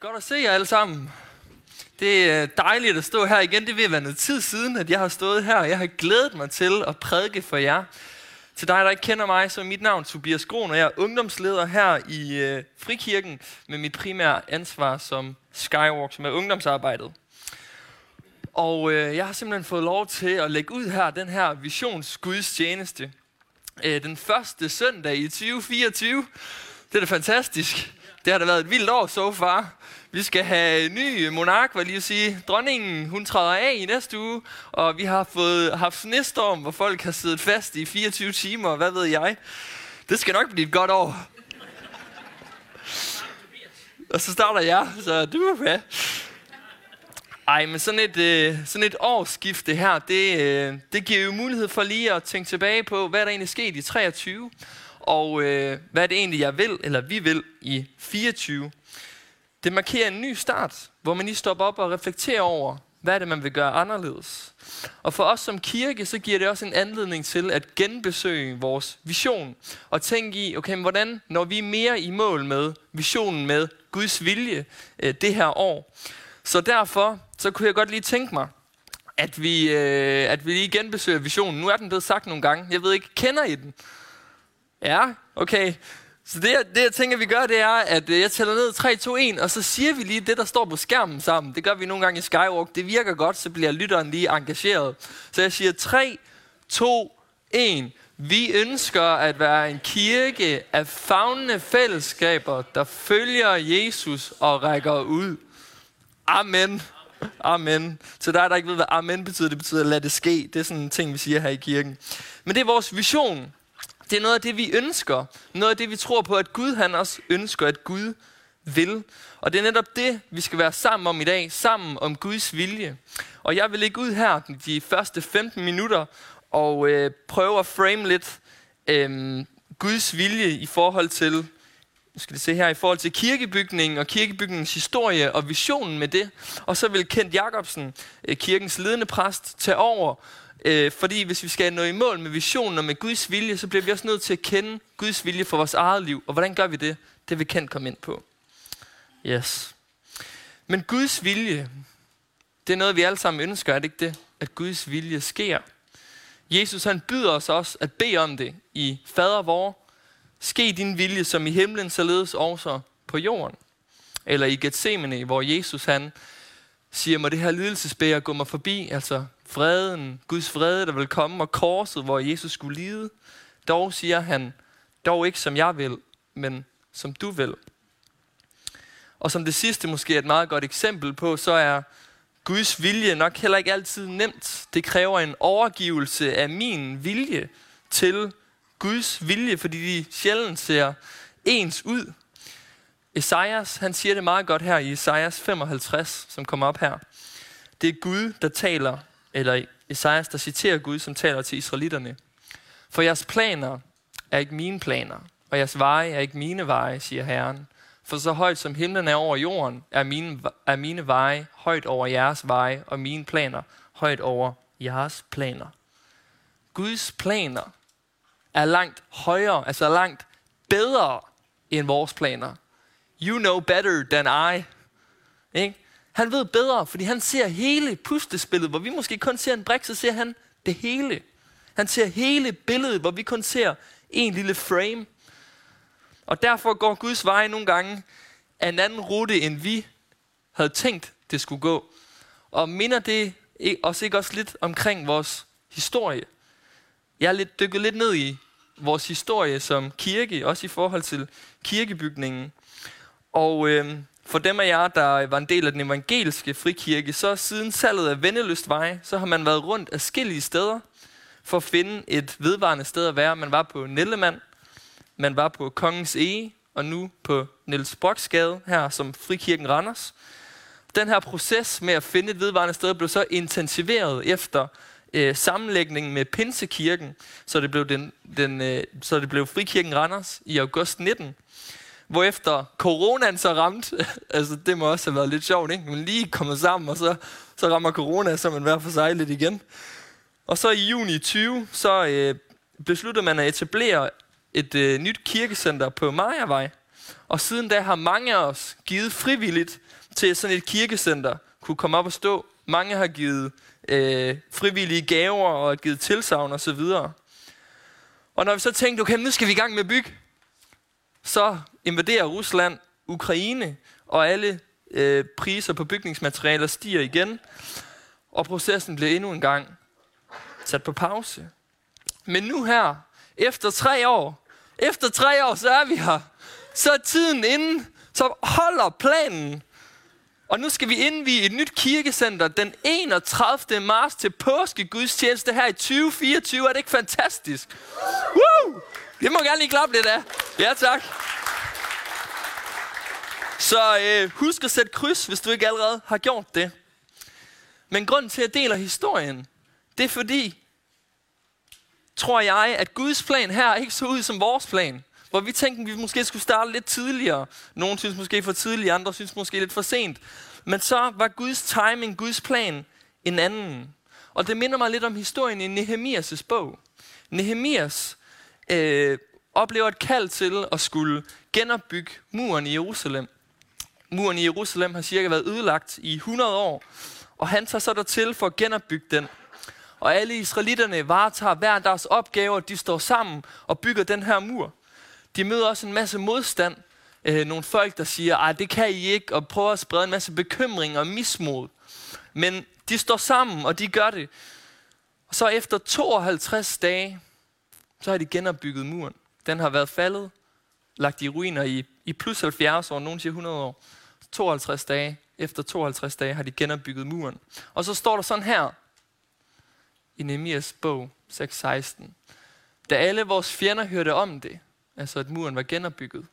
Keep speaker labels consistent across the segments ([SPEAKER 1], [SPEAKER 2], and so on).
[SPEAKER 1] Godt at se jer alle sammen. Det er øh, dejligt at stå her igen. Det vil være noget tid siden, at jeg har stået her, og jeg har glædet mig til at prædike for jer. Til dig, der ikke kender mig, så er mit navn Tobias Gron, og jeg er ungdomsleder her i øh, Frikirken med mit primære ansvar som Skywalk, som er ungdomsarbejdet. Og øh, jeg har simpelthen fået lov til at lægge ud her den her visionsgudstjeneste. Øh, den første søndag i 2024. Det er da fantastisk. Det har da været et vildt år so far. Vi skal have en ny monark, var lige at sige. Dronningen, hun træder af i næste uge, og vi har fået haft snestorm, hvor folk har siddet fast i 24 timer, hvad ved jeg. Det skal nok blive et godt år. Og så starter jeg, så du er med. Ej, men sådan et, øh, sådan et årsskifte her, det, øh, det giver jo mulighed for lige at tænke tilbage på, hvad der egentlig er sket i 23, og øh, hvad er det egentlig, jeg vil, eller vi vil i 24. Det markerer en ny start, hvor man lige stopper op og reflekterer over, hvad er det, man vil gøre anderledes. Og for os som kirke, så giver det også en anledning til at genbesøge vores vision. Og tænke i, okay, men hvordan når vi mere i mål med visionen med Guds vilje øh, det her år. Så derfor, så kunne jeg godt lige tænke mig, at vi, øh, at vi lige genbesøger visionen. Nu er den blevet sagt nogle gange. Jeg ved ikke, kender I den? Ja, okay. Så det, det jeg tænker, vi gør, det er, at øh, jeg tæller ned 3, 2, 1, og så siger vi lige det, der står på skærmen sammen. Det gør vi nogle gange i Skywalk. Det virker godt, så bliver lytteren lige engageret. Så jeg siger 3, 2, 1. Vi ønsker at være en kirke af fagnende fællesskaber, der følger Jesus og rækker ud. Amen. Amen. Så der der ikke ved, hvad amen betyder. Det betyder, lad det ske. Det er sådan en ting, vi siger her i kirken. Men det er vores vision. Det er noget af det, vi ønsker. Noget af det, vi tror på, at Gud han også ønsker, at Gud vil. Og det er netop det, vi skal være sammen om i dag. Sammen om Guds vilje. Og jeg vil ikke ud her de første 15 minutter og øh, prøve at frame lidt øh, Guds vilje i forhold til nu skal det se her, i forhold til kirkebygningen og kirkebygningens historie og visionen med det. Og så vil Kent Jacobsen, øh, kirkens ledende præst, tage over Øh, fordi hvis vi skal nå i mål med visionen og med Guds vilje, så bliver vi også nødt til at kende Guds vilje for vores eget liv. Og hvordan gør vi det? Det vil Kent komme ind på. Yes. Men Guds vilje, det er noget, vi alle sammen ønsker, er det ikke det? At Guds vilje sker. Jesus han byder os også at bede om det i Fader vor. Ske din vilje som i himlen, således også på jorden. Eller i Gethsemane, hvor Jesus han siger, må det her lidelsesbæger gå mig forbi, altså freden, Guds fred, der vil komme, og korset, hvor Jesus skulle lide. Dog siger han, dog ikke som jeg vil, men som du vil. Og som det sidste måske er et meget godt eksempel på, så er Guds vilje nok heller ikke altid nemt. Det kræver en overgivelse af min vilje til Guds vilje, fordi de sjældent ser ens ud. Esajas, han siger det meget godt her i Esajas 55, som kommer op her. Det er Gud, der taler eller Esajas, der citerer Gud, som taler til israelitterne. For jeres planer er ikke mine planer, og jeres veje er ikke mine veje, siger Herren. For så højt som himlen er over jorden, er mine, er mine veje højt over jeres veje, og mine planer højt over jeres planer. Guds planer er langt højere, altså langt bedre end vores planer. You know better than I. Ikke? Han ved bedre, fordi han ser hele puslespillet, hvor vi måske kun ser en brik, så ser han det hele. Han ser hele billedet, hvor vi kun ser en lille frame. Og derfor går Guds vej nogle gange af en anden rute, end vi havde tænkt, det skulle gå. Og minder det os ikke også lidt omkring vores historie. Jeg er lidt dykket lidt ned i vores historie som kirke, også i forhold til kirkebygningen. Og øh, for dem af jer, der var en del af den evangeliske frikirke, så siden salget af Vendeløstvej, så har man været rundt af skillige steder for at finde et vedvarende sted at være. Man var på Nellemand, man var på Kongens Ege, og nu på Niels Broksgade her som frikirken Randers. Den her proces med at finde et vedvarende sted blev så intensiveret efter øh, sammenlægningen med Pinsekirken, så det blev, den, den, øh, så det blev frikirken Randers i august 19 hvor efter coronaen så ramt, altså det må også have været lidt sjovt, ikke? Men lige kommet sammen, og så, så rammer corona, så man hver for sig lidt igen. Og så i juni 20, så øh, besluttede man at etablere et øh, nyt kirkecenter på Majavej. Og siden da har mange af os givet frivilligt til sådan et kirkecenter kunne komme op og stå. Mange har givet øh, frivillige gaver og givet tilsavn og så videre. Og når vi så tænkte, okay, nu skal vi i gang med at bygge, så invaderer Rusland Ukraine, og alle øh, priser på bygningsmaterialer stiger igen, og processen bliver endnu en gang sat på pause. Men nu her, efter tre år, efter tre år, så er vi her. Så er tiden inden, så holder planen. Og nu skal vi indvige et nyt kirkecenter den 31. marts til påskegudstjeneste her i 2024. Er det ikke fantastisk? Woo! Det må gerne lige klappe lidt af. Ja, tak. Så øh, husk at sætte kryds, hvis du ikke allerede har gjort det. Men grunden til, at jeg deler historien, det er fordi, tror jeg, at Guds plan her ikke så ud som vores plan. Hvor vi tænkte, at vi måske skulle starte lidt tidligere. Nogle synes måske for tidligt, andre synes måske lidt for sent. Men så var Guds timing, Guds plan, en anden. Og det minder mig lidt om historien i Nehemias' bog. Nehemias øh, oplever et kald til at skulle genopbygge muren i Jerusalem. Muren i Jerusalem har cirka været ødelagt i 100 år, og han tager så der til for at genopbygge den. Og alle israelitterne varetager hver deres opgaver, de står sammen og bygger den her mur. De møder også en masse modstand. Øh, nogle folk, der siger, at det kan I ikke, og prøver at sprede en masse bekymring og mismod. Men de står sammen, og de gør det. Og så efter 52 dage, så har de genopbygget muren. Den har været faldet, lagt i ruiner i, i plus 70 år, nogen siger 100 år. 52 dage, efter 52 dage har de genopbygget muren. Og så står der sådan her, i Nehemias bog 6.16. Da alle vores fjender hørte om det, altså at muren var genopbygget,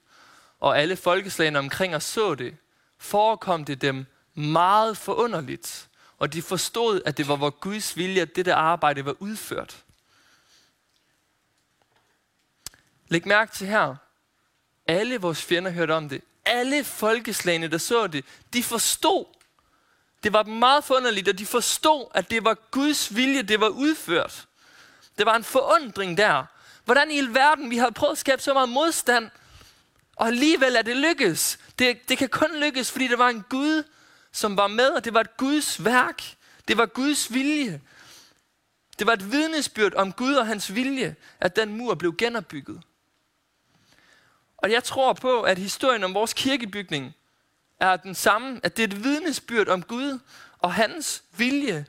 [SPEAKER 1] og alle folkeslagene omkring os så det, forekom det dem meget forunderligt, og de forstod, at det var vor Guds vilje, at dette arbejde var udført. Læg mærke til her. Alle vores fjender hørte om det. Alle folkeslagene, der så det, de forstod. Det var meget forunderligt, at de forstod, at det var Guds vilje, det var udført. Det var en forundring der. Hvordan i verden, vi har prøvet at skabe så meget modstand, og alligevel er det lykkes. Det, det kan kun lykkes, fordi der var en Gud, som var med, og det var et Guds værk. Det var Guds vilje. Det var et vidnesbyrd om Gud og hans vilje, at den mur blev genopbygget. Og jeg tror på, at historien om vores kirkebygning er den samme, at det er et vidnesbyrd om Gud og hans vilje.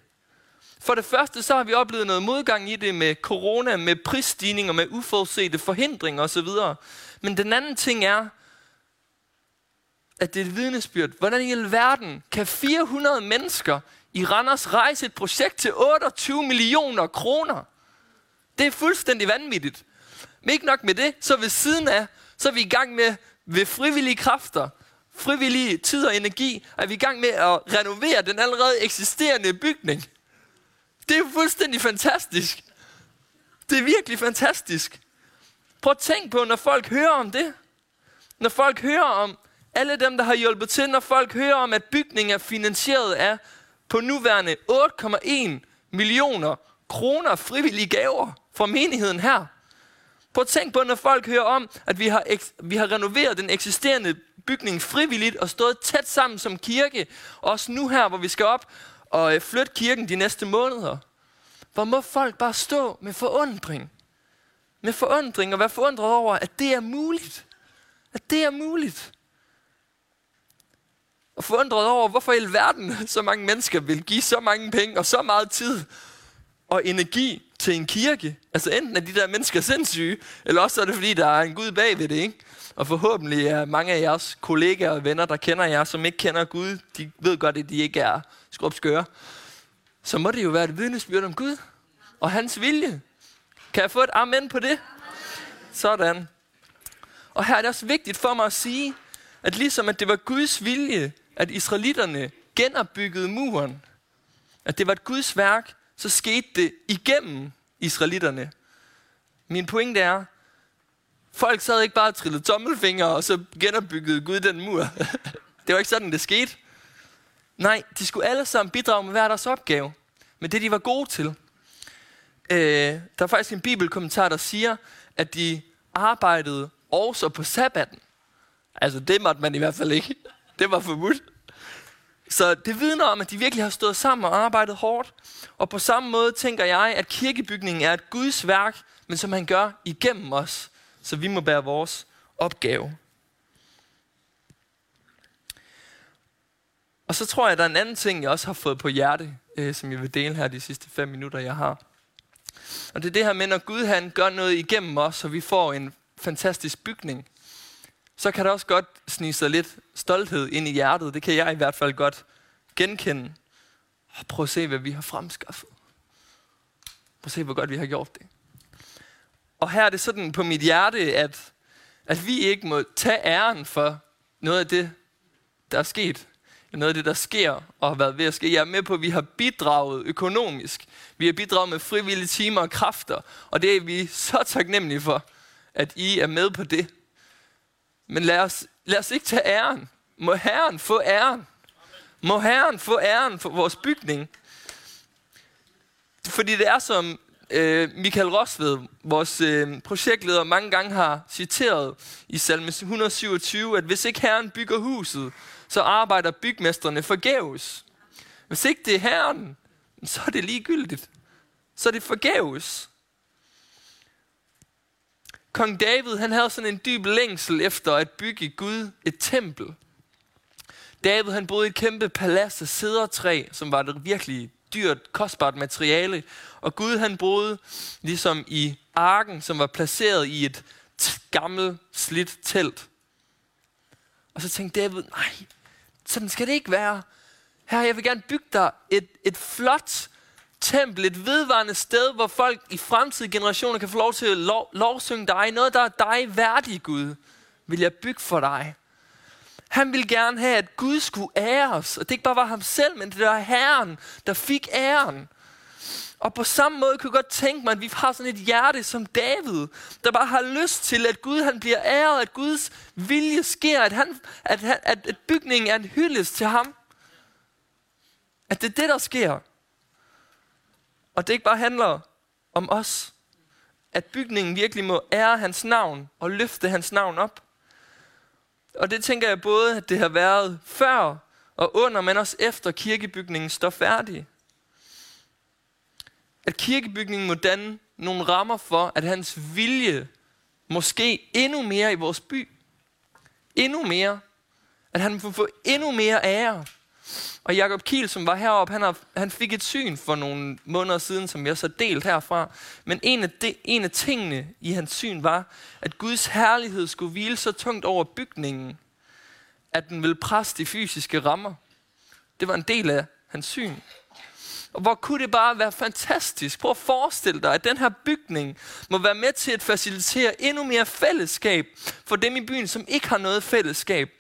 [SPEAKER 1] For det første, så har vi oplevet noget modgang i det med corona, med prisstigninger, med uforudsete forhindringer osv. Men den anden ting er, at det er et vidnesbyrd. Hvordan i alverden kan 400 mennesker i Randers rejse et projekt til 28 millioner kroner? Det er fuldstændig vanvittigt. Men ikke nok med det, så ved siden af, så er vi i gang med ved frivillige kræfter, frivillige tid og energi, er vi i gang med at renovere den allerede eksisterende bygning. Det er jo fuldstændig fantastisk. Det er virkelig fantastisk. Prøv at tænk på, når folk hører om det. Når folk hører om alle dem, der har hjulpet til, når folk hører om, at bygningen er finansieret af på nuværende 8,1 millioner kroner frivillige gaver fra menigheden her. Prøv at tænk på, når folk hører om, at vi har, vi har renoveret den eksisterende bygning frivilligt og stået tæt sammen som kirke. Også nu her, hvor vi skal op og øh, flytte kirken de næste måneder. Hvor må folk bare stå med forundring. Med forundring og være forundret over, at det er muligt. At det er muligt. Og forundret over, hvorfor i verden så mange mennesker vil give så mange penge og så meget tid og energi til en kirke. Altså enten er de der mennesker sindssyge, eller også er det fordi, der er en Gud bag ved det, ikke? Og forhåbentlig er mange af jeres kollegaer og venner, der kender jer, som ikke kender Gud, de ved godt, at de ikke er skrubskøre. Så må det jo være et vidnesbyrd om Gud og hans vilje. Kan jeg få et amen på det? Sådan. Og her er det også vigtigt for mig at sige, at ligesom at det var Guds vilje, at israelitterne genopbyggede muren, at det var et Guds værk, så skete det igennem israelitterne. Min pointe er, folk sad ikke bare og trillede tommelfingre, og så genopbyggede Gud den mur. det var ikke sådan, det skete. Nej, de skulle alle sammen bidrage med hver deres opgave. Med det, de var gode til. Øh, der er faktisk en bibelkommentar, der siger, at de arbejdede også på sabbaten. Altså, det måtte man i hvert fald ikke. Det var forbudt. Så det vidner om, at de virkelig har stået sammen og arbejdet hårdt. Og på samme måde tænker jeg, at kirkebygningen er et Guds værk, men som han gør igennem os. Så vi må bære vores opgave. Og så tror jeg, at der er en anden ting, jeg også har fået på hjerte, øh, som jeg vil dele her de sidste fem minutter, jeg har. Og det er det her med, når Gud han gør noget igennem os, så vi får en fantastisk bygning, så kan der også godt snige sig lidt stolthed ind i hjertet. Det kan jeg i hvert fald godt genkende. Og prøv at se, hvad vi har fremskaffet. Prøv at se, hvor godt vi har gjort det. Og her er det sådan på mit hjerte, at, at vi ikke må tage æren for noget af det, der er sket. Noget af det, der sker og har været ved at ske. Jeg er med på, at vi har bidraget økonomisk. Vi har bidraget med frivillige timer og kræfter. Og det er vi så taknemmelige for, at I er med på det. Men lad os, lad os ikke tage æren. Må Herren få æren. Må Herren få æren for vores bygning. Fordi det er som øh, Michael Rosved, vores øh, projektleder, mange gange har citeret i salme 127, at hvis ikke Herren bygger huset, så arbejder bygmesterne forgæves. Hvis ikke det er Herren, så er det ligegyldigt. Så er det forgæves. Kong David, han havde sådan en dyb længsel efter at bygge Gud et tempel. David, han boede i et kæmpe palads af cedertræ, som var det virkelig dyrt, kostbart materiale. Og Gud, han boede ligesom i arken, som var placeret i et gammelt, slidt telt. Og så tænkte David, nej, sådan skal det ikke være. Her, jeg vil gerne bygge dig et, et flot tempel, et vedvarende sted, hvor folk i fremtidige generationer kan få lov til at lov, lovsynge dig. Noget, der er dig værdig, Gud, vil jeg bygge for dig. Han vil gerne have, at Gud skulle ære os. Og det ikke bare var ham selv, men det var Herren, der fik æren. Og på samme måde kunne jeg godt tænke mig, at vi har sådan et hjerte som David, der bare har lyst til, at Gud han bliver æret, at Guds vilje sker, at, han, at, at, at bygningen er en hyldest til ham. At det er det, der sker. Og det ikke bare handler om os. At bygningen virkelig må ære hans navn og løfte hans navn op. Og det tænker jeg både, at det har været før og under, men også efter kirkebygningen står færdig. At kirkebygningen må danne nogle rammer for, at hans vilje måske endnu mere i vores by. Endnu mere. At han må få endnu mere ære. Og Jakob Kiel, som var heroppe, han, har, han fik et syn for nogle måneder siden, som jeg så delt herfra. Men en af, de, en af tingene i hans syn var, at Guds herlighed skulle hvile så tungt over bygningen, at den ville presse de fysiske rammer. Det var en del af hans syn. Og hvor kunne det bare være fantastisk. Prøv at forestille dig, at den her bygning må være med til at facilitere endnu mere fællesskab for dem i byen, som ikke har noget fællesskab.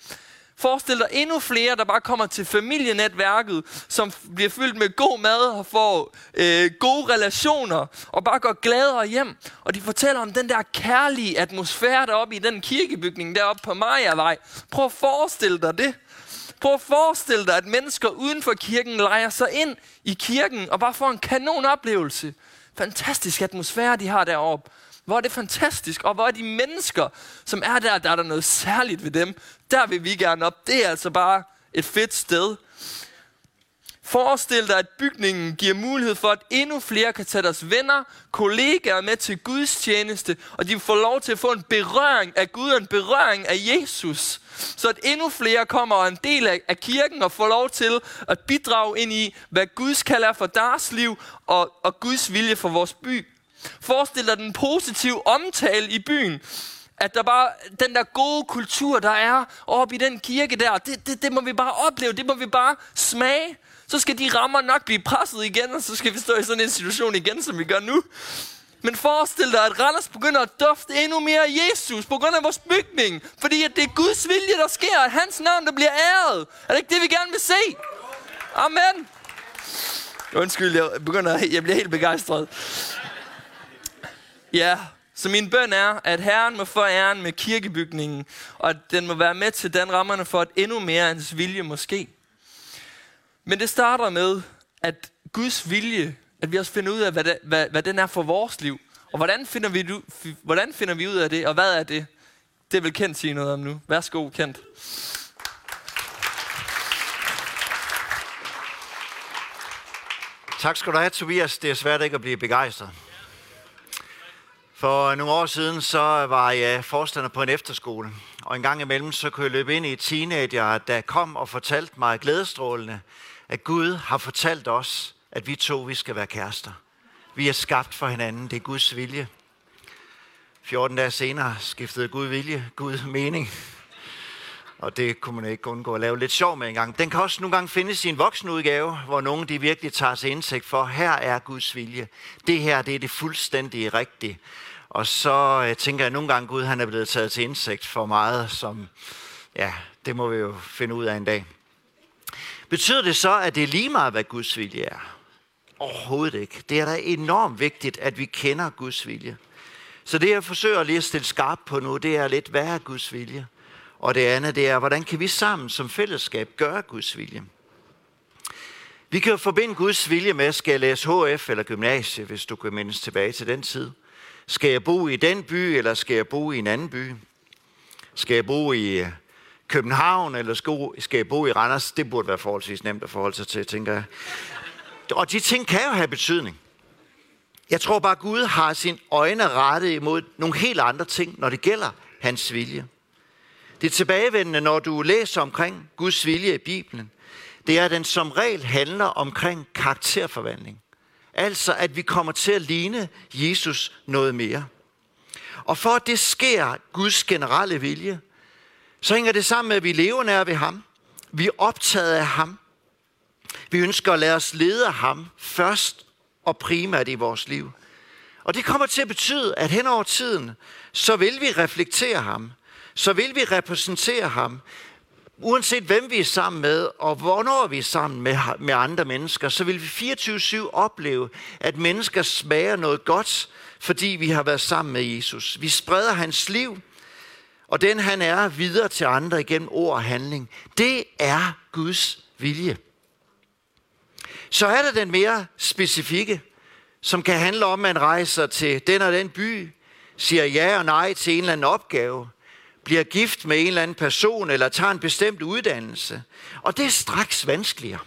[SPEAKER 1] Forestil dig endnu flere, der bare kommer til familienetværket, som bliver fyldt med god mad og får øh, gode relationer, og bare går gladere hjem. Og de fortæller om den der kærlige atmosfære deroppe i den kirkebygning deroppe på Majavej. Prøv at forestille dig det. Prøv at forestille dig, at mennesker uden for kirken leger sig ind i kirken og bare får en kanon oplevelse. Fantastisk atmosfære, de har deroppe. Hvor er det fantastisk, og hvor er de mennesker, som er der, der er der noget særligt ved dem. Der vil vi gerne op. Det er altså bare et fedt sted. Forestil dig, at bygningen giver mulighed for, at endnu flere kan tage deres venner, kollegaer med til Guds tjeneste, og de får lov til at få en berøring af Gud, en berøring af Jesus. Så at endnu flere kommer og en del af, af kirken og får lov til at bidrage ind i, hvad Guds kalder for deres liv og, og Guds vilje for vores by. Forestil dig den positive omtale i byen. At der bare, den der gode kultur, der er oppe i den kirke der, det, det, det må vi bare opleve, det må vi bare smage. Så skal de rammer nok blive presset igen, og så skal vi stå i sådan en situation igen, som vi gør nu. Men forestil dig, at Randers begynder at dufte endnu mere af Jesus på grund af vores bygning. Fordi at det er Guds vilje, der sker, at hans navn, der bliver æret. Er det ikke det, vi gerne vil se? Amen. Undskyld, jeg, begynder, jeg bliver helt begejstret. Ja, så min bøn er, at Herren må få æren med kirkebygningen, og at den må være med til den rammerne for, at endnu mere af hans vilje må ske. Men det starter med, at Guds vilje, at vi også finder ud af, hvad, det, hvad, hvad den er for vores liv. Og hvordan finder, vi, hvordan finder vi ud af det, og hvad er det? Det vil Kent sige noget om nu. Værsgo, Kent.
[SPEAKER 2] Tak skal du have, Tobias. Det er svært ikke at blive begejstret. For nogle år siden, så var jeg forstander på en efterskole. Og en gang imellem, så kunne jeg løbe ind i et teenager, der kom og fortalte mig glædestrålende, at Gud har fortalt os, at vi to, vi skal være kærester. Vi er skabt for hinanden. Det er Guds vilje. 14 dage senere skiftede Gud vilje, Gud mening. Og det kunne man ikke undgå at lave lidt sjov med engang. Den kan også nogle gange findes i en voksenudgave, hvor nogen de virkelig tager sig indsigt for, her er Guds vilje. Det her, det er det fuldstændig rigtige. Og så øh, tænker jeg nogle gange, Gud han er blevet taget til indsigt for meget, som, ja, det må vi jo finde ud af en dag. Betyder det så, at det er lige meget, hvad Guds vilje er? Overhovedet ikke. Det er da enormt vigtigt, at vi kender Guds vilje. Så det, jeg forsøger lige at stille skarp på nu, det er lidt, hvad er Guds vilje? Og det andet, det er, hvordan kan vi sammen som fællesskab gøre Guds vilje? Vi kan jo forbinde Guds vilje med, skal jeg læse HF eller gymnasie, hvis du kan mindes tilbage til den tid. Skal jeg bo i den by, eller skal jeg bo i en anden by? Skal jeg bo i øh, København, eller skal jeg bo i Randers? Det burde være forholdsvis nemt at forholde sig til, tænker jeg. Og de ting kan jo have betydning. Jeg tror bare, Gud har sin øjne rettet imod nogle helt andre ting, når det gælder hans vilje. Det er tilbagevendende, når du læser omkring Guds vilje i Bibelen. Det er, at den som regel handler omkring karakterforvandling. Altså, at vi kommer til at ligne Jesus noget mere. Og for at det sker Guds generelle vilje, så hænger det sammen med, at vi lever nær ved ham. Vi er optaget af ham. Vi ønsker at lade os lede af ham først og primært i vores liv. Og det kommer til at betyde, at hen over tiden, så vil vi reflektere ham. Så vil vi repræsentere ham. Uanset hvem vi er sammen med, og hvornår vi er sammen med, med andre mennesker, så vil vi 24-7 opleve, at mennesker smager noget godt, fordi vi har været sammen med Jesus. Vi spreder hans liv, og den han er videre til andre igennem ord og handling. Det er Guds vilje. Så er der den mere specifikke, som kan handle om, at man rejser til den og den by, siger ja og nej til en eller anden opgave, bliver gift med en eller anden person, eller tager en bestemt uddannelse. Og det er straks vanskeligere.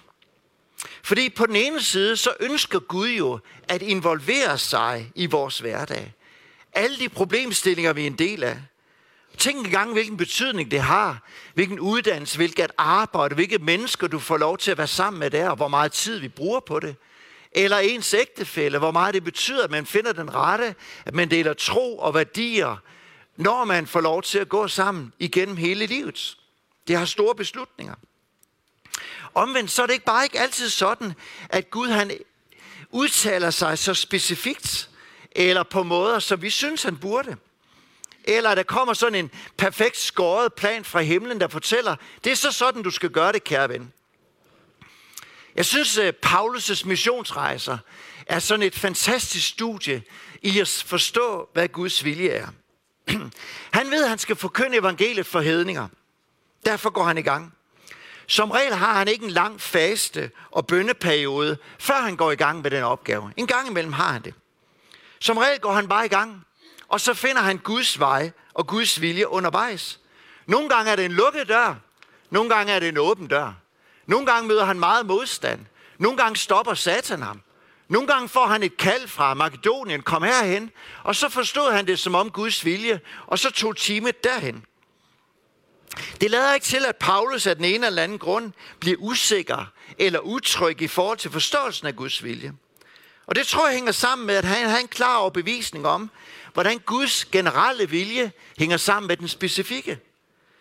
[SPEAKER 2] Fordi på den ene side, så ønsker Gud jo at involvere sig i vores hverdag. Alle de problemstillinger, vi er en del af. Tænk engang, hvilken betydning det har. Hvilken uddannelse, hvilket arbejde, hvilke mennesker du får lov til at være sammen med der, og hvor meget tid vi bruger på det. Eller ens ægtefælle, hvor meget det betyder, at man finder den rette, at man deler tro og værdier, når man får lov til at gå sammen igennem hele livet. Det har store beslutninger. Omvendt så er det ikke bare ikke altid sådan, at Gud han udtaler sig så specifikt, eller på måder, som vi synes, han burde. Eller der kommer sådan en perfekt skåret plan fra himlen, der fortæller, det er så sådan, du skal gøre det, kære ven. Jeg synes, at Paulus' missionsrejser er sådan et fantastisk studie i at forstå, hvad Guds vilje er. Han ved, at han skal forkynde evangeliet for hedninger. Derfor går han i gang. Som regel har han ikke en lang faste og bønneperiode, før han går i gang med den opgave. En gang imellem har han det. Som regel går han bare i gang, og så finder han Guds vej og Guds vilje undervejs. Nogle gange er det en lukket dør, nogle gange er det en åben dør. Nogle gange møder han meget modstand. Nogle gange stopper Satan ham. Nogle gange får han et kald fra Makedonien, kom herhen, og så forstod han det som om Guds vilje, og så tog teamet derhen. Det lader ikke til, at Paulus af den ene eller anden grund bliver usikker eller utryg i forhold til forståelsen af Guds vilje. Og det tror jeg hænger sammen med, at han har en klar overbevisning om, hvordan Guds generelle vilje hænger sammen med den specifikke.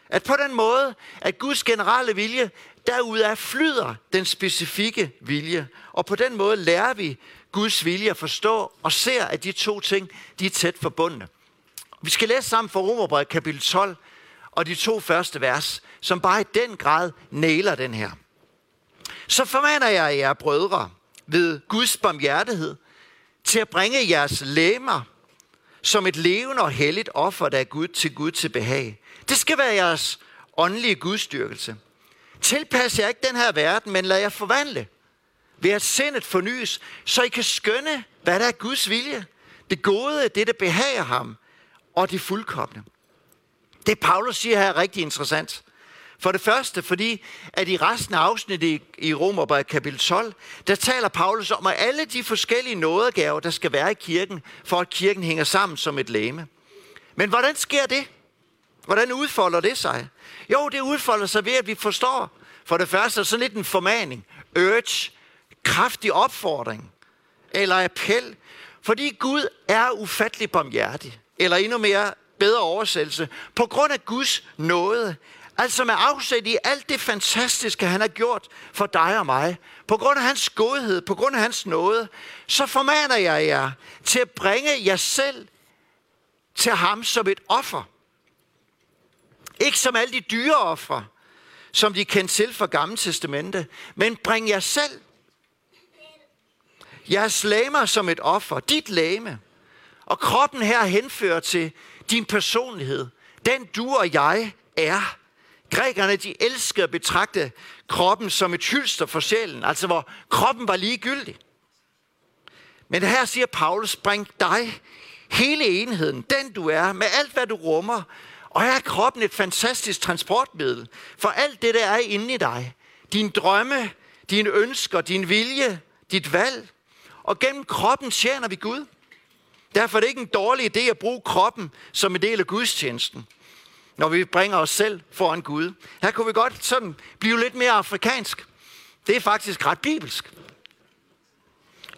[SPEAKER 2] At på den måde, at Guds generelle vilje, derudaf flyder den specifikke vilje. Og på den måde lærer vi Guds vilje at forstå og ser, at de to ting, de er tæt forbundne. Vi skal læse sammen fra Romerbrevet kapitel 12 og de to første vers, som bare i den grad næler den her. Så formaner jeg jer, brødre, ved Guds barmhjertighed, til at bringe jeres læmer som et levende og helligt offer, der er Gud til Gud til behag. Det skal være jeres åndelige gudstyrkelse. Tilpas jer ikke den her verden, men lad jer forvandle ved at sindet fornyes, så I kan skønne, hvad der er Guds vilje. Det gode, det der behager ham, og det fuldkommende. Det Paulus siger her er rigtig interessant. For det første, fordi at i resten af afsnittet i Romerbrevet kapitel 12, der taler Paulus om, at alle de forskellige nådegaver, der skal være i kirken, for at kirken hænger sammen som et læme. Men hvordan sker det? Hvordan udfolder det sig? Jo, det udfolder sig ved, at vi forstår, for det første, sådan lidt en formaning, urge, kraftig opfordring, eller appel, fordi Gud er ufattelig barmhjertig, eller endnu mere bedre oversættelse, på grund af Guds nåde Altså med afsæt i alt det fantastiske, han har gjort for dig og mig. På grund af hans godhed, på grund af hans nåde, så formaner jeg jer til at bringe jer selv til ham som et offer. Ikke som alle de dyre ofre, som de kendte til fra Gamle Testamente, men bring jer selv. Jeres lamer som et offer, dit lame. Og kroppen her henfører til din personlighed, den du og jeg er. Grækerne, de elskede at betragte kroppen som et hylster for sjælen, altså hvor kroppen var ligegyldig. Men her siger Paulus, bring dig, hele enheden, den du er, med alt hvad du rummer, og her er kroppen et fantastisk transportmiddel for alt det, der er inde i dig. Din drømme, dine ønsker, din vilje, dit valg. Og gennem kroppen tjener vi Gud. Derfor er det ikke en dårlig idé at bruge kroppen som en del af gudstjenesten når vi bringer os selv foran Gud. Her kunne vi godt sådan blive lidt mere afrikansk. Det er faktisk ret bibelsk.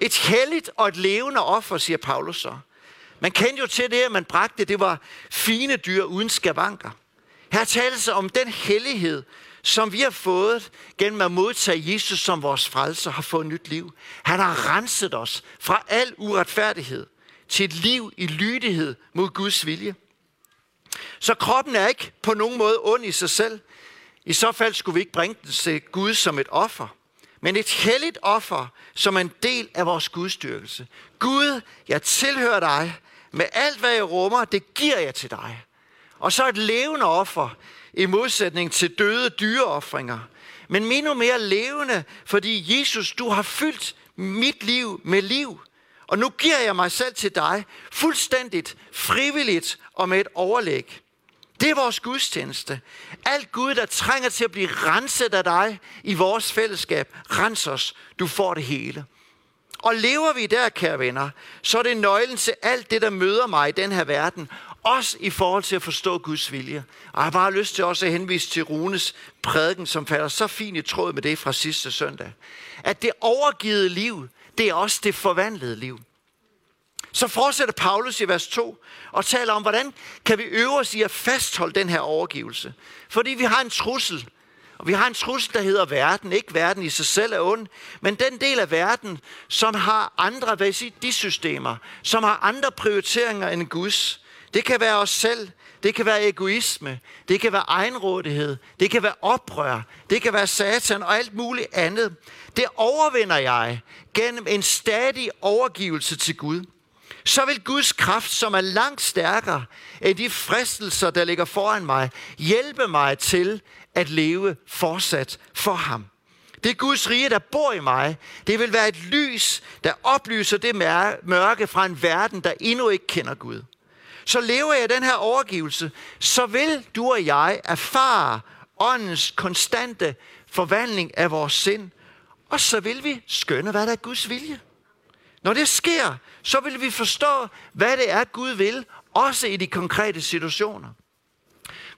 [SPEAKER 2] Et helligt og et levende offer, siger Paulus så. Man kendte jo til det, at man bragte, det var fine dyr uden skavanker. Her tales om den hellighed, som vi har fået gennem at modtage Jesus som vores frelser, har fået nyt liv. Han har renset os fra al uretfærdighed til et liv i lydighed mod Guds vilje. Så kroppen er ikke på nogen måde ond i sig selv. I så fald skulle vi ikke bringe den til Gud som et offer, men et helligt offer, som er en del af vores gudstyrkelse. Gud, jeg tilhører dig. Med alt, hvad jeg rummer, det giver jeg til dig. Og så et levende offer, i modsætning til døde dyreoffringer. Men endnu mere levende, fordi Jesus, du har fyldt mit liv med liv. Og nu giver jeg mig selv til dig, fuldstændigt, frivilligt og med et overlæg. Det er vores gudstjeneste. Alt Gud, der trænger til at blive renset af dig i vores fællesskab, rens os. Du får det hele. Og lever vi der, kære venner, så er det nøglen til alt det, der møder mig i den her verden. Også i forhold til at forstå Guds vilje. Og jeg har bare lyst til også at henvise til Runes prædiken, som falder så fint i tråd med det fra sidste søndag. At det overgivet liv, det er også det forvandlede liv. Så fortsætter Paulus i vers 2 og taler om, hvordan kan vi øve os i at fastholde den her overgivelse. Fordi vi har en trussel, og vi har en trussel, der hedder verden. Ikke verden i sig selv er ond, men den del af verden, som har andre værdisystemer, som har andre prioriteringer end Guds. Det kan være os selv, det kan være egoisme, det kan være egenrådighed, det kan være oprør, det kan være satan og alt muligt andet. Det overvinder jeg gennem en stadig overgivelse til Gud så vil Guds kraft, som er langt stærkere end de fristelser, der ligger foran mig, hjælpe mig til at leve fortsat for ham. Det Guds rige, der bor i mig. Det vil være et lys, der oplyser det mørke fra en verden, der endnu ikke kender Gud. Så lever jeg den her overgivelse, så vil du og jeg erfare åndens konstante forvandling af vores sind, og så vil vi skønne, hvad der er Guds vilje. Når det sker, så vil vi forstå, hvad det er, Gud vil, også i de konkrete situationer.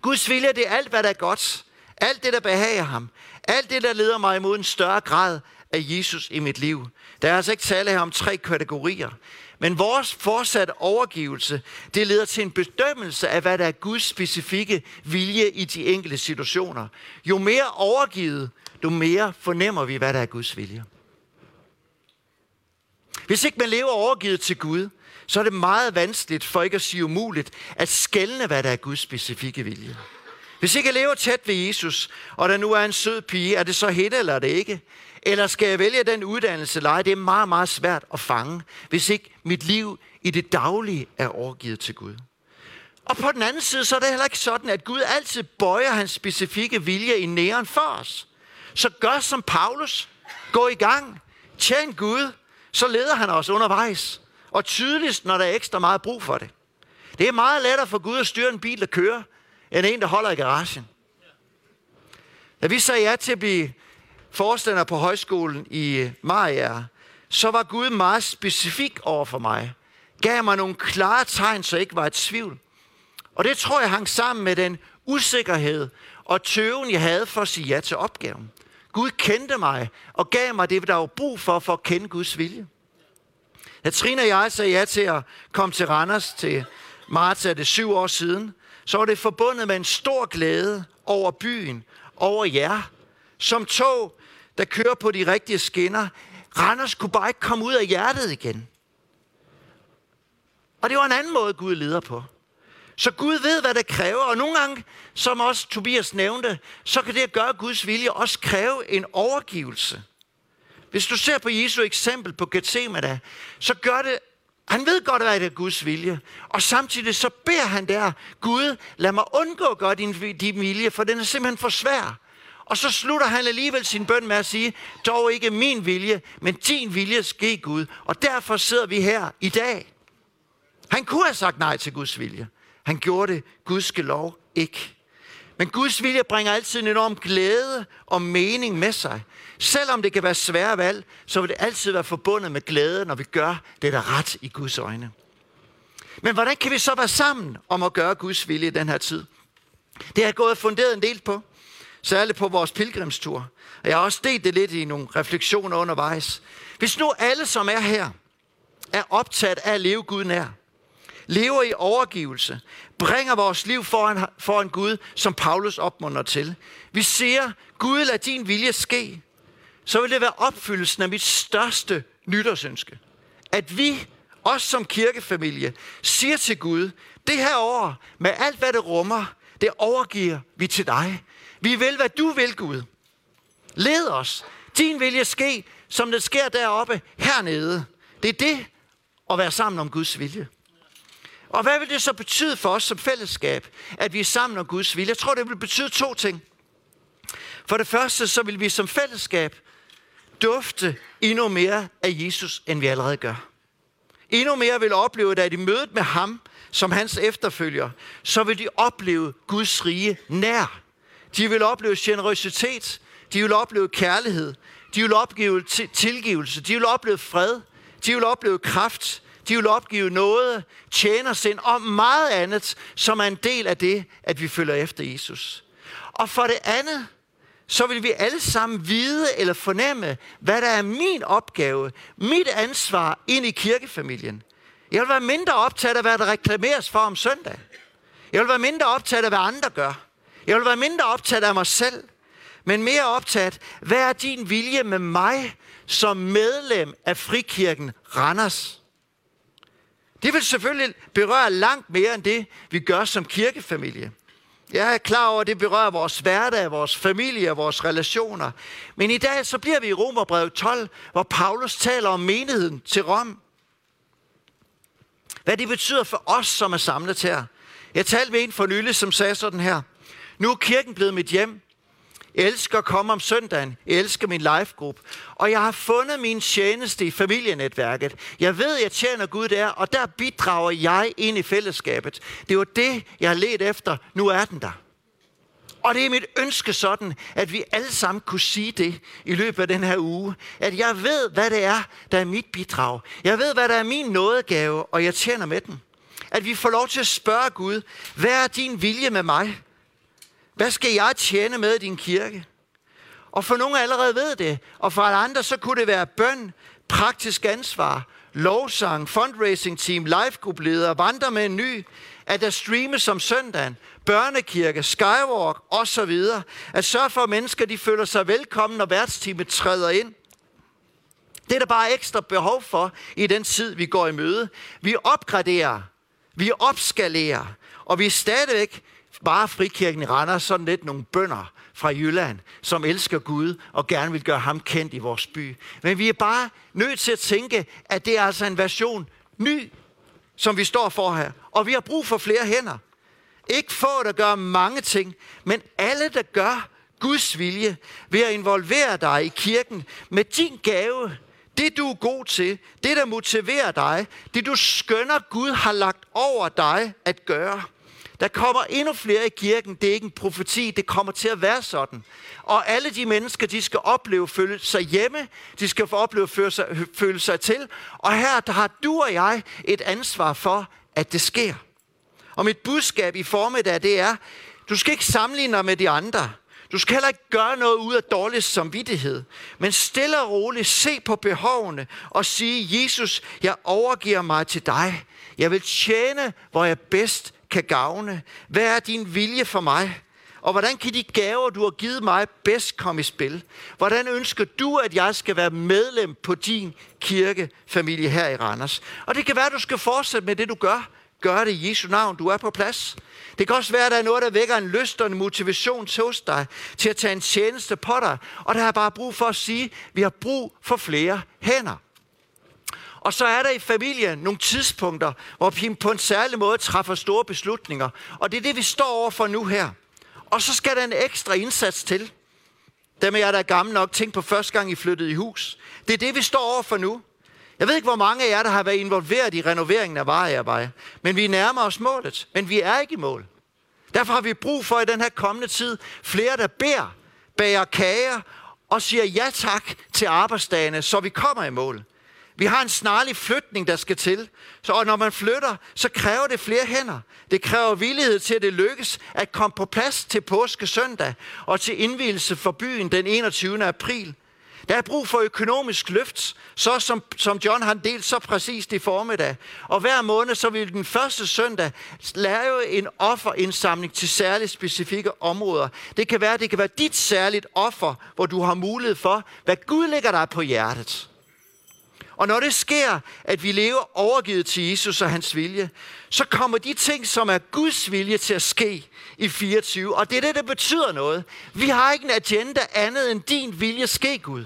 [SPEAKER 2] Guds vilje, det er alt, hvad der er godt. Alt det, der behager ham. Alt det, der leder mig imod en større grad af Jesus i mit liv. Der er altså ikke tale her om tre kategorier. Men vores fortsatte overgivelse, det leder til en bedømmelse af, hvad der er Guds specifikke vilje i de enkelte situationer. Jo mere overgivet, jo mere fornemmer vi, hvad der er Guds vilje. Hvis ikke man lever overgivet til Gud, så er det meget vanskeligt, for ikke at sige umuligt, at skælne, hvad der er Guds specifikke vilje. Hvis ikke jeg lever tæt ved Jesus, og der nu er en sød pige, er det så hende eller er det ikke? Eller skal jeg vælge den uddannelse eller Det er meget, meget svært at fange, hvis ikke mit liv i det daglige er overgivet til Gud. Og på den anden side, så er det heller ikke sådan, at Gud altid bøjer hans specifikke vilje i næren for os. Så gør som Paulus. Gå i gang. Tjen Gud så leder han os undervejs. Og tydeligst, når der er ekstra meget brug for det. Det er meget lettere for Gud at styre en bil, der kører, end en, der holder i garagen. Da vi sagde ja til at blive forstander på højskolen i øh, Maja, så var Gud meget specifik over for mig. Gav mig nogle klare tegn, så jeg ikke var et tvivl. Og det tror jeg hang sammen med den usikkerhed og tøven, jeg havde for at sige ja til opgaven. Gud kendte mig og gav mig det, der var brug for, for at kende Guds vilje. Da Trine og jeg sagde ja til at komme til Randers til marts det syv år siden, så var det forbundet med en stor glæde over byen, over jer, som tog, der kører på de rigtige skinner. Randers kunne bare ikke komme ud af hjertet igen. Og det var en anden måde, Gud leder på. Så Gud ved, hvad det kræver, og nogle gange, som også Tobias nævnte, så kan det at gøre Guds vilje også kræve en overgivelse. Hvis du ser på Jesu eksempel på Gethsemane, så gør det, han ved godt, hvad det er Guds vilje. Og samtidig så beder han der, Gud, lad mig undgå at gøre din, din vilje, for den er simpelthen for svær. Og så slutter han alligevel sin bøn med at sige, dog ikke min vilje, men din vilje ske Gud. Og derfor sidder vi her i dag. Han kunne have sagt nej til Guds vilje. Han gjorde det, Guds lov ikke. Men Guds vilje bringer altid en enorm glæde og mening med sig. Selvom det kan være svære valg, så vil det altid være forbundet med glæde, når vi gør det, der er ret i Guds øjne. Men hvordan kan vi så være sammen om at gøre Guds vilje i den her tid? Det har jeg gået funderet en del på, særligt på vores pilgrimstur. Og jeg har også delt det lidt i nogle refleksioner undervejs. Hvis nu alle, som er her, er optaget af at leve Gud nær, lever i overgivelse, bringer vores liv foran, foran Gud, som Paulus opmunder til. Vi siger, Gud lad din vilje ske, så vil det være opfyldelsen af mit største nytårsønske. At vi, os som kirkefamilie, siger til Gud, det her år, med alt hvad det rummer, det overgiver vi til dig. Vi vil, hvad du vil, Gud. Led os. Din vilje ske, som det sker deroppe, hernede. Det er det at være sammen om Guds vilje. Og hvad vil det så betyde for os som fællesskab, at vi er sammen om Guds vilje? Jeg tror, det vil betyde to ting. For det første, så vil vi som fællesskab dufte endnu mere af Jesus, end vi allerede gør. Endnu mere vil opleve, at i mødet med ham, som hans efterfølger, så vil de opleve Guds rige nær. De vil opleve generøsitet, de vil opleve kærlighed, de vil opleve tilgivelse, de vil opleve fred, de vil opleve kraft, de vil opgive noget, tjener sind og meget andet, som er en del af det, at vi følger efter Jesus. Og for det andet, så vil vi alle sammen vide eller fornemme, hvad der er min opgave, mit ansvar ind i kirkefamilien. Jeg vil være mindre optaget af, hvad der reklameres for om søndag. Jeg vil være mindre optaget af, hvad andre gør. Jeg vil være mindre optaget af mig selv, men mere optaget, hvad er din vilje med mig som medlem af Frikirken Randers? Det vil selvfølgelig berøre langt mere end det, vi gør som kirkefamilie. Jeg er klar over, at det berører vores hverdag, vores familie og vores relationer. Men i dag så bliver vi i Romerbrevet 12, hvor Paulus taler om menigheden til Rom. Hvad det betyder for os, som er samlet her. Jeg talte med en for nylig, som sagde sådan her. Nu er kirken blevet mit hjem. Jeg elsker at komme om søndagen. Jeg elsker min live-gruppe. Og jeg har fundet min tjeneste i familienetværket. Jeg ved, jeg tjener Gud der, og der bidrager jeg ind i fællesskabet. Det var det, jeg har let efter. Nu er den der. Og det er mit ønske sådan, at vi alle sammen kunne sige det i løbet af den her uge. At jeg ved, hvad det er, der er mit bidrag. Jeg ved, hvad der er min nådegave, og jeg tjener med den. At vi får lov til at spørge Gud, hvad er din vilje med mig? Hvad skal jeg tjene med i din kirke? Og for nogle allerede ved det, og for andre så kunne det være bøn, praktisk ansvar, lovsang, fundraising team, live leder, vandre med en ny, at der streames som søndagen, børnekirke, skywalk osv. At sørge for, at mennesker de føler sig velkommen, når værtsteamet træder ind. Det er der bare ekstra behov for i den tid, vi går i møde. Vi opgraderer, vi opskalerer, og vi er stadigvæk bare frikirken i Randers sådan lidt nogle bønder fra Jylland, som elsker Gud og gerne vil gøre ham kendt i vores by. Men vi er bare nødt til at tænke, at det er altså en version ny, som vi står for her. Og vi har brug for flere hænder. Ikke få, der gør mange ting, men alle, der gør Guds vilje ved at involvere dig i kirken med din gave, det du er god til, det der motiverer dig, det du skønner Gud har lagt over dig at gøre. Der kommer endnu flere i kirken. Det er ikke en profeti, det kommer til at være sådan. Og alle de mennesker, de skal opleve føle sig hjemme. De skal få opleve føle sig, føle sig til. Og her der har du og jeg et ansvar for, at det sker. Og mit budskab i formiddag, det er, du skal ikke sammenligne dig med de andre. Du skal heller ikke gøre noget ud af dårlig samvittighed, men stille og roligt se på behovene og sige, Jesus, jeg overgiver mig til dig. Jeg vil tjene, hvor jeg bedst kan gavne. Hvad er din vilje for mig? Og hvordan kan de gaver, du har givet mig, bedst komme i spil? Hvordan ønsker du, at jeg skal være medlem på din kirkefamilie her i Randers? Og det kan være, at du skal fortsætte med det, du gør. Gør det i Jesu navn. Du er på plads. Det kan også være, at der er noget, der vækker en lyst og en motivation hos dig til at tage en tjeneste på dig. Og der er bare brug for at sige, at vi har brug for flere hænder. Og så er der i familien nogle tidspunkter, hvor vi på en særlig måde træffer store beslutninger. Og det er det, vi står over for nu her. Og så skal der en ekstra indsats til. Dem af jer, der er gamle nok, tænk på første gang, I flyttede i hus. Det er det, vi står over for nu. Jeg ved ikke, hvor mange af jer, der har været involveret i renoveringen af Varejervej. Men vi nærmer os målet. Men vi er ikke i mål. Derfor har vi brug for i den her kommende tid flere, der beder, bager kager og siger ja tak til arbejdsdagene, så vi kommer i mål. Vi har en snarlig flytning, der skal til. Så, og når man flytter, så kræver det flere hænder. Det kræver villighed til, at det lykkes at komme på plads til påske søndag og til indvielse for byen den 21. april. Der er brug for økonomisk løft, så som, som John har delt så præcist i formiddag. Og hver måned, så vil den første søndag lave en offerindsamling til særligt specifikke områder. Det kan være, det kan være dit særligt offer, hvor du har mulighed for, hvad Gud lægger dig på hjertet. Og når det sker, at vi lever overgivet til Jesus og hans vilje, så kommer de ting, som er Guds vilje til at ske i 24. Og det er det, der betyder noget. Vi har ikke en agenda andet end din vilje ske, Gud.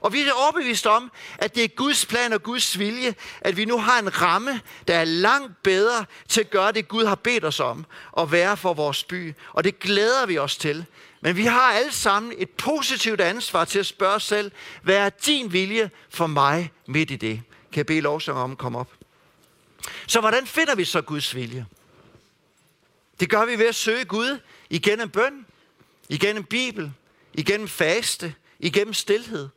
[SPEAKER 2] Og vi er overbevist om, at det er Guds plan og Guds vilje, at vi nu har en ramme, der er langt bedre til at gøre det, Gud har bedt os om, at være for vores by. Og det glæder vi os til. Men vi har alle sammen et positivt ansvar til at spørge os selv, hvad er din vilje for mig midt i det? Kan jeg bede lovsang om at komme op? Så hvordan finder vi så Guds vilje? Det gør vi ved at søge Gud igennem bøn, igennem Bibel, igennem faste, igennem stillhed.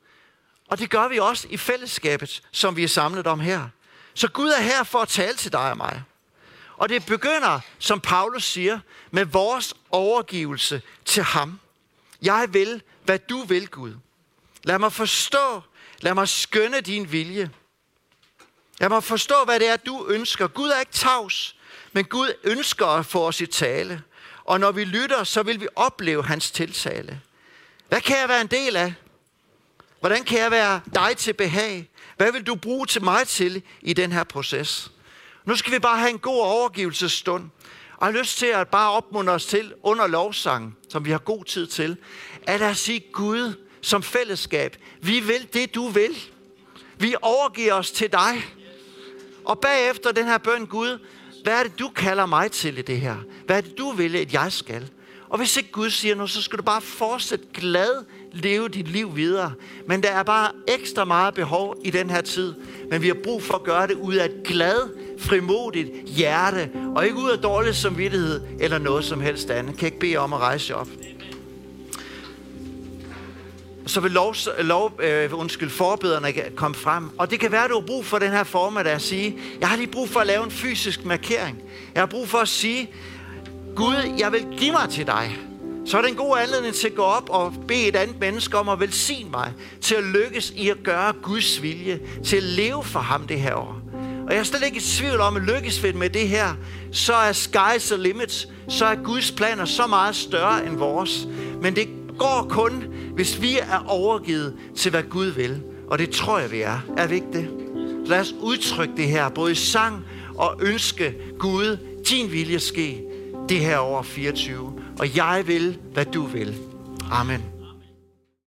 [SPEAKER 2] Og det gør vi også i fællesskabet, som vi er samlet om her. Så Gud er her for at tale til dig og mig. Og det begynder, som Paulus siger, med vores overgivelse til ham. Jeg vil, hvad du vil, Gud. Lad mig forstå, lad mig skønne din vilje. Lad mig forstå, hvad det er, du ønsker. Gud er ikke tavs, men Gud ønsker at få os i tale. Og når vi lytter, så vil vi opleve hans tiltale. Hvad kan jeg være en del af? Hvordan kan jeg være dig til behag? Hvad vil du bruge til mig til i den her proces? Nu skal vi bare have en god overgivelsesstund. Og jeg har lyst til at bare opmuntre os til under lovsangen, som vi har god tid til, at at sige Gud som fællesskab. Vi vil det, du vil. Vi overgiver os til dig. Og bagefter den her bøn, Gud, hvad er det, du kalder mig til i det her? Hvad er det, du vil, at jeg skal? Og hvis ikke Gud siger noget, så skal du bare fortsætte glad leve dit liv videre. Men der er bare ekstra meget behov i den her tid. Men vi har brug for at gøre det ud af et glad, frimodigt hjerte, og ikke ud af dårlig samvittighed eller noget som helst andet. Kan jeg ikke bede om at rejse op? så vil lov, lov øh, undskyld, forbederne komme frem. Og det kan være, at du har brug for den her formiddag at sige, jeg har lige brug for at lave en fysisk markering. Jeg har brug for at sige, Gud, jeg vil give mig til dig så er det en god anledning til at gå op og bede et andet menneske om at velsigne mig, til at lykkes i at gøre Guds vilje, til at leve for ham det her år. Og jeg er slet ikke i tvivl om, at lykkes vi med det her, så er sky's the limit, så er Guds planer så meget større end vores. Men det går kun, hvis vi er overgivet til, hvad Gud vil. Og det tror jeg, vi er. Er vi ikke det? Lad os udtrykke det her, både i sang og ønske Gud, din vilje ske det her over 24 og jeg vil, hvad du vil. Amen.